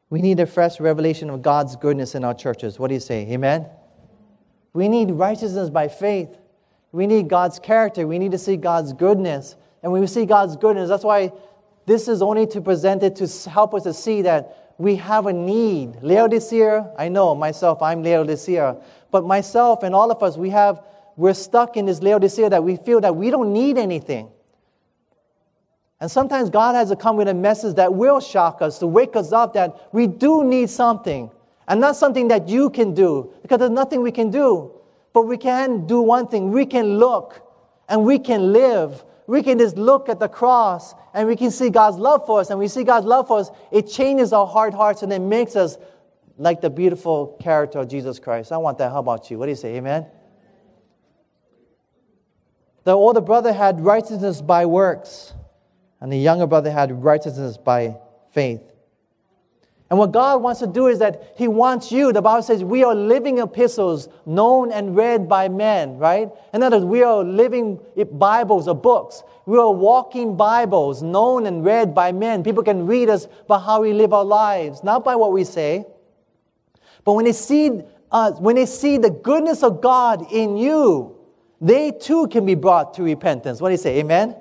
We need a fresh revelation of God's goodness in our churches. What do you say? Amen? We need righteousness by faith. We need God's character. We need to see God's goodness. And when we see God's goodness, that's why this is only to present it to help us to see that we have a need. Laodicea, I know myself, I'm Laodicea. But myself and all of us, we have, we're stuck in this Laodicea that we feel that we don't need anything. And sometimes God has to come with a message that will shock us, to wake us up that we do need something. And not something that you can do, because there's nothing we can do. But we can do one thing we can look and we can live. We can just look at the cross and we can see God's love for us. And we see God's love for us, it changes our hard hearts and it makes us like the beautiful character of Jesus Christ. I want that. How about you? What do you say? Amen? The older brother had righteousness by works, and the younger brother had righteousness by faith. And what God wants to do is that He wants you, the Bible says, we are living epistles known and read by men, right? In other words, we are living Bibles or books. We are walking Bibles known and read by men. People can read us by how we live our lives, not by what we say. But when they see us, when they see the goodness of God in you, they too can be brought to repentance. What do you say? Amen?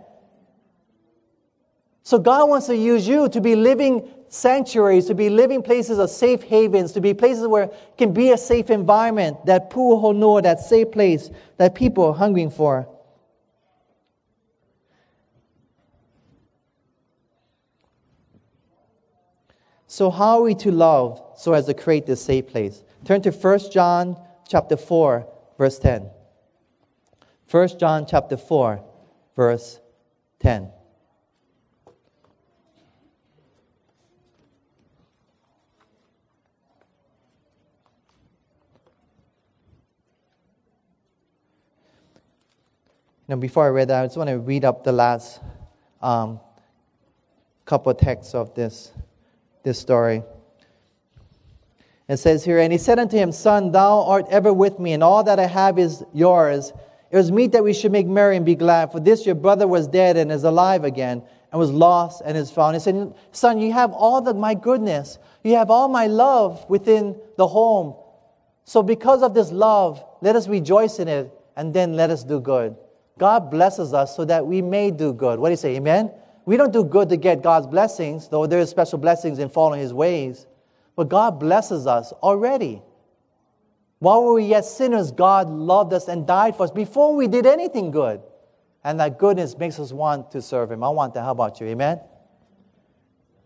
So God wants to use you to be living sanctuaries, to be living places of safe havens, to be places where it can be a safe environment, that pu'uhonua, that safe place that people are hungering for. So how are we to love so as to create this safe place? Turn to 1 John chapter 4, verse 10. 1 John chapter 4, verse 10. Now, before I read that, I just want to read up the last um, couple of texts of this, this story. It says here, And he said unto him, Son, thou art ever with me, and all that I have is yours. It was meet that we should make merry and be glad, for this your brother was dead and is alive again, and was lost and is found. He said, Son, you have all the, my goodness. You have all my love within the home. So because of this love, let us rejoice in it, and then let us do good. God blesses us so that we may do good. What do you say? Amen? We don't do good to get God's blessings, though there are special blessings in following His ways. But God blesses us already. While we were yet sinners, God loved us and died for us before we did anything good. And that goodness makes us want to serve Him. I want that. How about you? Amen?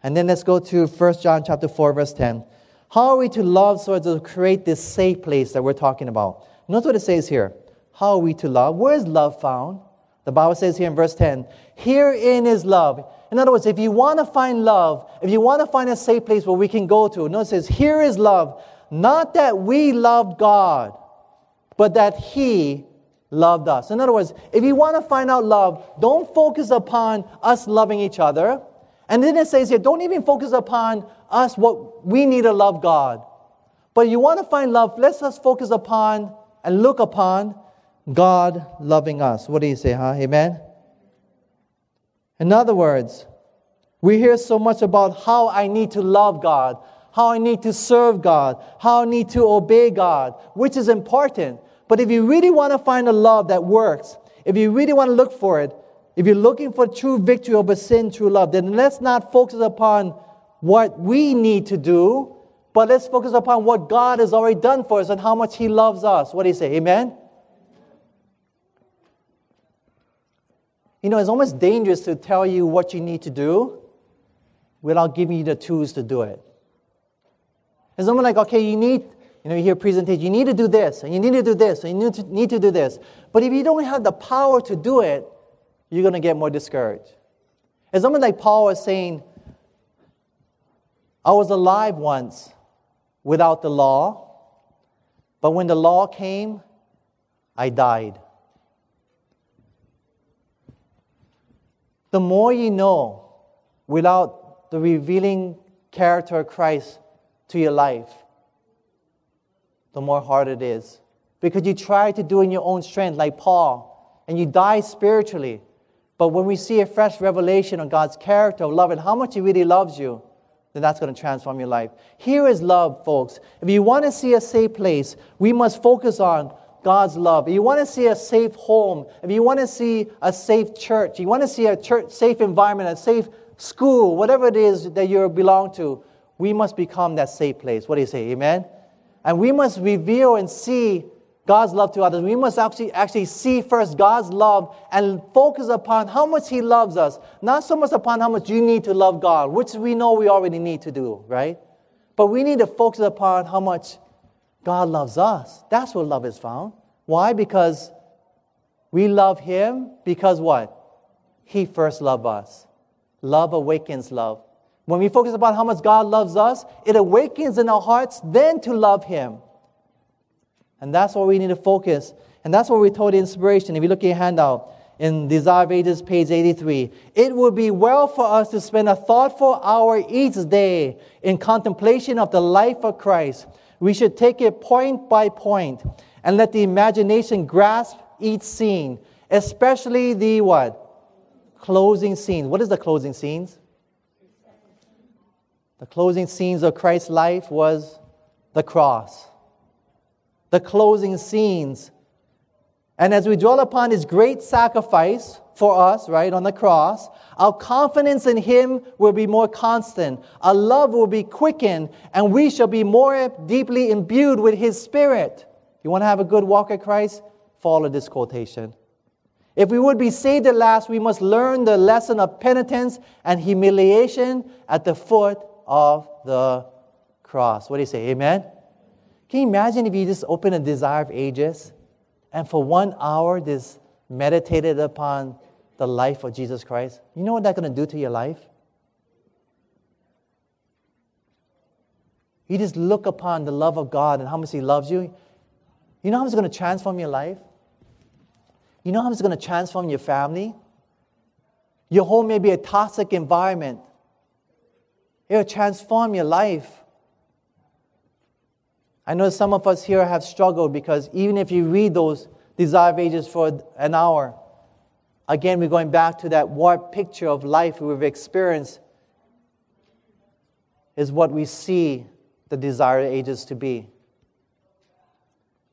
And then let's go to 1 John chapter 4, verse 10. How are we to love so as to create this safe place that we're talking about? Notice what it says here. How are we to love? Where is love found? The Bible says here in verse 10, herein is love. In other words, if you want to find love, if you want to find a safe place where we can go to, notice it says, here is love. Not that we loved God, but that He loved us. In other words, if you want to find out love, don't focus upon us loving each other. And then it says here, don't even focus upon us what we need to love God. But you want to find love, let's just focus upon and look upon God loving us. What do you say, huh? Amen? In other words, we hear so much about how I need to love God, how I need to serve God, how I need to obey God, which is important. But if you really want to find a love that works, if you really want to look for it, if you're looking for true victory over sin, true love, then let's not focus upon what we need to do, but let's focus upon what God has already done for us and how much He loves us. What do you say? Amen? You know, it's almost dangerous to tell you what you need to do without giving you the tools to do it. It's almost like, okay, you need you know, you hear presentation, you need to do this, and you need to do this, and you need to, need to do this. But if you don't have the power to do it, you're going to get more discouraged. It's almost like Paul was saying, I was alive once without the law, but when the law came, I died. The more you know without the revealing character of Christ to your life, the more hard it is. Because you try to do in your own strength, like Paul, and you die spiritually. But when we see a fresh revelation of God's character of love and how much He really loves you, then that's going to transform your life. Here is love, folks. If you want to see a safe place, we must focus on God's love. If you want to see a safe home, if you want to see a safe church, you want to see a church, safe environment, a safe school, whatever it is that you belong to, we must become that safe place. What do you say? Amen? And we must reveal and see God's love to others. We must actually, actually see first God's love and focus upon how much He loves us. Not so much upon how much you need to love God, which we know we already need to do, right? But we need to focus upon how much God loves us. That's where love is found. Why? Because we love Him because what? He first loved us. Love awakens love. When we focus upon how much God loves us, it awakens in our hearts then to love Him. And that's what we need to focus. And that's what we're told the inspiration. If you look at your handout in Desire of Ages, page 83, it would be well for us to spend a thoughtful hour each day in contemplation of the life of Christ. We should take it point by point and let the imagination grasp each scene, especially the what? Closing scenes. What is the closing scenes? The closing scenes of Christ's life was the cross. The closing scenes. And as we dwell upon his great sacrifice for us, right, on the cross, our confidence in him will be more constant. Our love will be quickened, and we shall be more deeply imbued with his spirit. You want to have a good walk at Christ? Follow this quotation. If we would be saved at last, we must learn the lesson of penitence and humiliation at the foot of the cross. What do you say? Amen? Can you imagine if you just open a Desire of Ages and for one hour just meditated upon the life of Jesus Christ? You know what that's going to do to your life? You just look upon the love of God and how much He loves you. You know how it's going to transform your life? You know how it's going to transform your family? Your home may be a toxic environment. It'll transform your life. I know some of us here have struggled because even if you read those Desire of Ages for an hour, again, we're going back to that warped picture of life we've experienced, is what we see the Desire of Ages to be.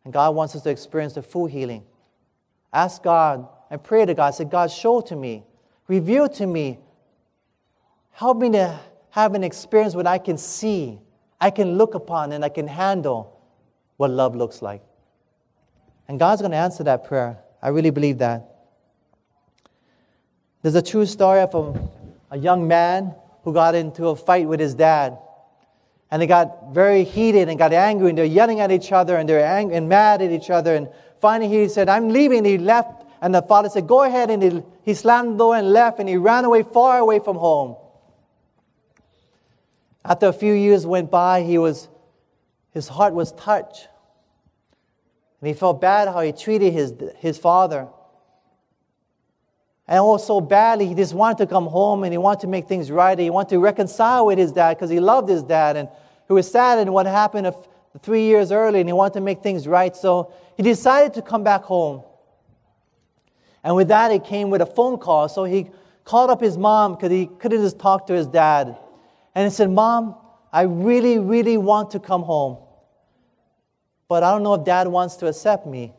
And God wants us to experience the full healing. Ask God and pray to God. Say, God, show to me, reveal to me, help me to have an experience when I can see, I can look upon, and I can handle what love looks like. And God's going to answer that prayer. I really believe that. There's a true story of a, a young man who got into a fight with his dad. And they got very heated and got angry, and they're yelling at each other, and they're angry and mad at each other. And finally, he said, I'm leaving. He left And the father said, Go ahead. And he, he slammed the door and left, and he ran away far away from home. After a few years went by, he was, his heart was touched. And he felt bad how he treated his, his father. And was so badly, he just wanted to come home and he wanted to make things right. He wanted to reconcile with his dad because he loved his dad and he was sad in what happened three years earlier and he wanted to make things right. So he decided to come back home. And with that, it came with a phone call. So he called up his mom because he couldn't just talk to his dad. And he said, Mom, I really, really want to come home. But I don't know if dad wants to accept me.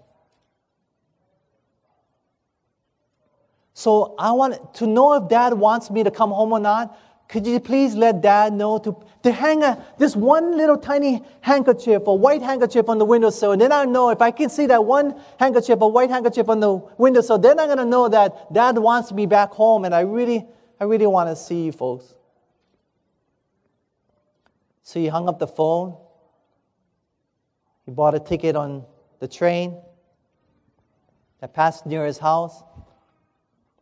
So I want to know if dad wants me to come home or not. Could you please let dad know to, to hang a, this one little tiny handkerchief, a white handkerchief on the windowsill? And then I know if I can see that one handkerchief, a white handkerchief on the windowsill, then I'm going to know that dad wants me back home. And I really, I really want to see you folks. So he hung up the phone. He bought a ticket on the train that passed near his house.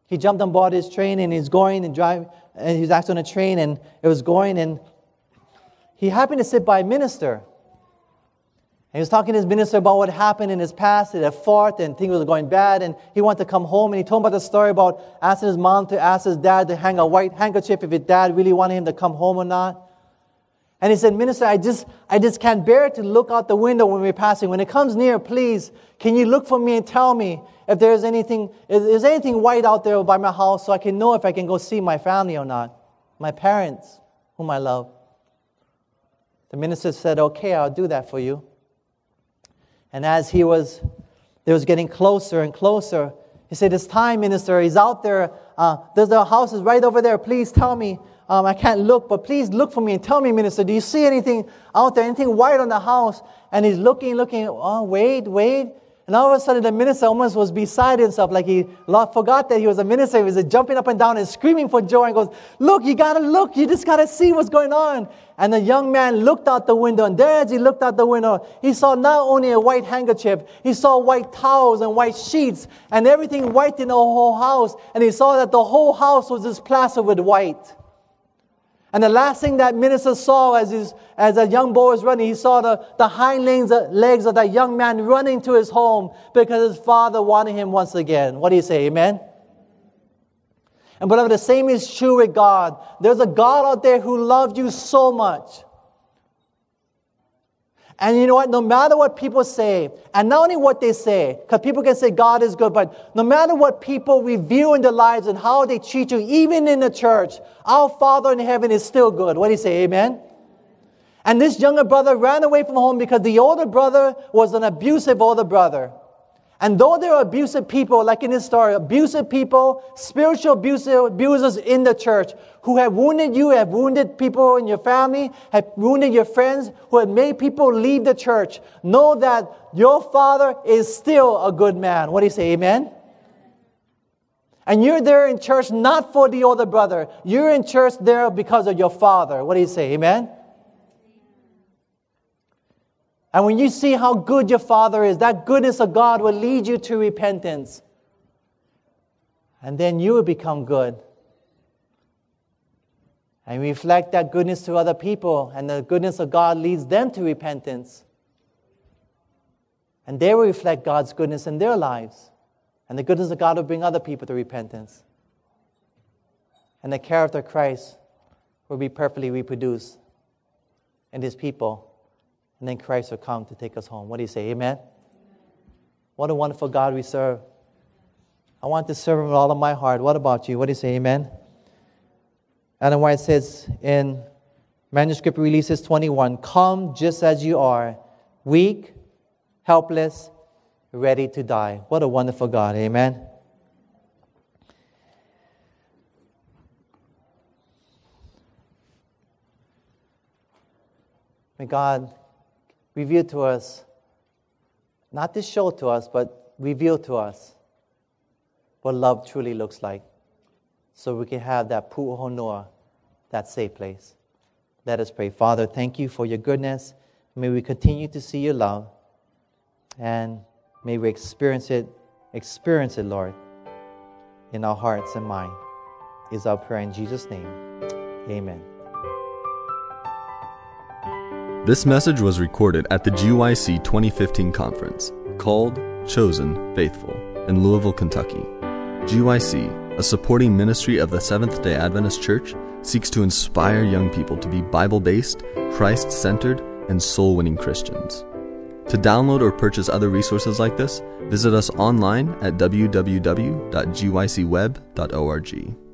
He jumped on board his train and he's going and driving, and he was actually on a train and it was going and he happened to sit by a minister. And he was talking to his minister about what happened in his past at fort and things were going bad and he wanted to come home and he told him about the story about asking his mom to ask his dad to hang a white handkerchief if his dad really wanted him to come home or not. And he said, Minister, I just, I just can't bear to look out the window when we're passing. When it comes near, please, can you look for me and tell me if there's anything, is, anything white out there by my house so I can know if I can go see my family or not, my parents, whom I love. The minister said, Okay, I'll do that for you. And as he was, it was getting closer and closer, he said, It's time, minister. He's out there. Uh, there's the house is right over there. Please tell me um, I can't look, but please look for me and tell me, minister, do you see anything out there, anything white on the house? And he's looking, looking, oh, wait, wait. And all of a sudden, the minister almost was beside himself, like he forgot that he was a minister. He was jumping up and down and screaming for joy and goes, Look, you gotta look, you just gotta see what's going on. And the young man looked out the window, and there as he looked out the window, he saw not only a white handkerchief, he saw white towels and white sheets and everything white in the whole house. And he saw that the whole house was just plastered with white. And the last thing that minister saw as, his, as a young boy was running, he saw the, the hind legs, legs of that young man running to his home because his father wanted him once again. What do you say? Amen? And beloved, the same is true with God. There's a God out there who loved you so much and you know what? No matter what people say, and not only what they say, because people can say God is good, but no matter what people review in their lives and how they treat you, even in the church, our Father in heaven is still good. What do you say? Amen? And this younger brother ran away from home because the older brother was an abusive older brother. And though there are abusive people, like in this story, abusive people, spiritual abusive, abusers in the church who have wounded you, have wounded people in your family, have wounded your friends, who have made people leave the church, know that your father is still a good man. What do you say? Amen? And you're there in church not for the older brother. You're in church there because of your father. What do you say? Amen? And when you see how good your Father is, that goodness of God will lead you to repentance. And then you will become good. And reflect that goodness to other people, and the goodness of God leads them to repentance. And they will reflect God's goodness in their lives. And the goodness of God will bring other people to repentance. And the character of Christ will be perfectly reproduced in his people and then Christ will come to take us home. What do you say? Amen? What a wonderful God we serve. I want to serve him with all of my heart. What about you? What do you say? Amen? Ellen White says in Manuscript Releases 21 Come just as you are, weak, helpless, ready to die. What a wonderful God. Amen? May God reveal to us, not to show to us, but reveal to us what love truly looks like so we can have that pu'uhonua, that safe place. Let us pray. Father, thank you for your goodness. May we continue to see your love and may we experience it experience it, Lord, in our hearts and mind. Is our prayer in Jesus' name. Amen. This message was recorded at the GYC 2015 conference called Chosen Faithful in Louisville, Kentucky. GYC, a supporting ministry of the Seventh day Adventist Church, seeks to inspire young people to be Bible based, Christ centered, and soul winning Christians. To download or purchase other resources like this, visit us online at www.gycweb.org.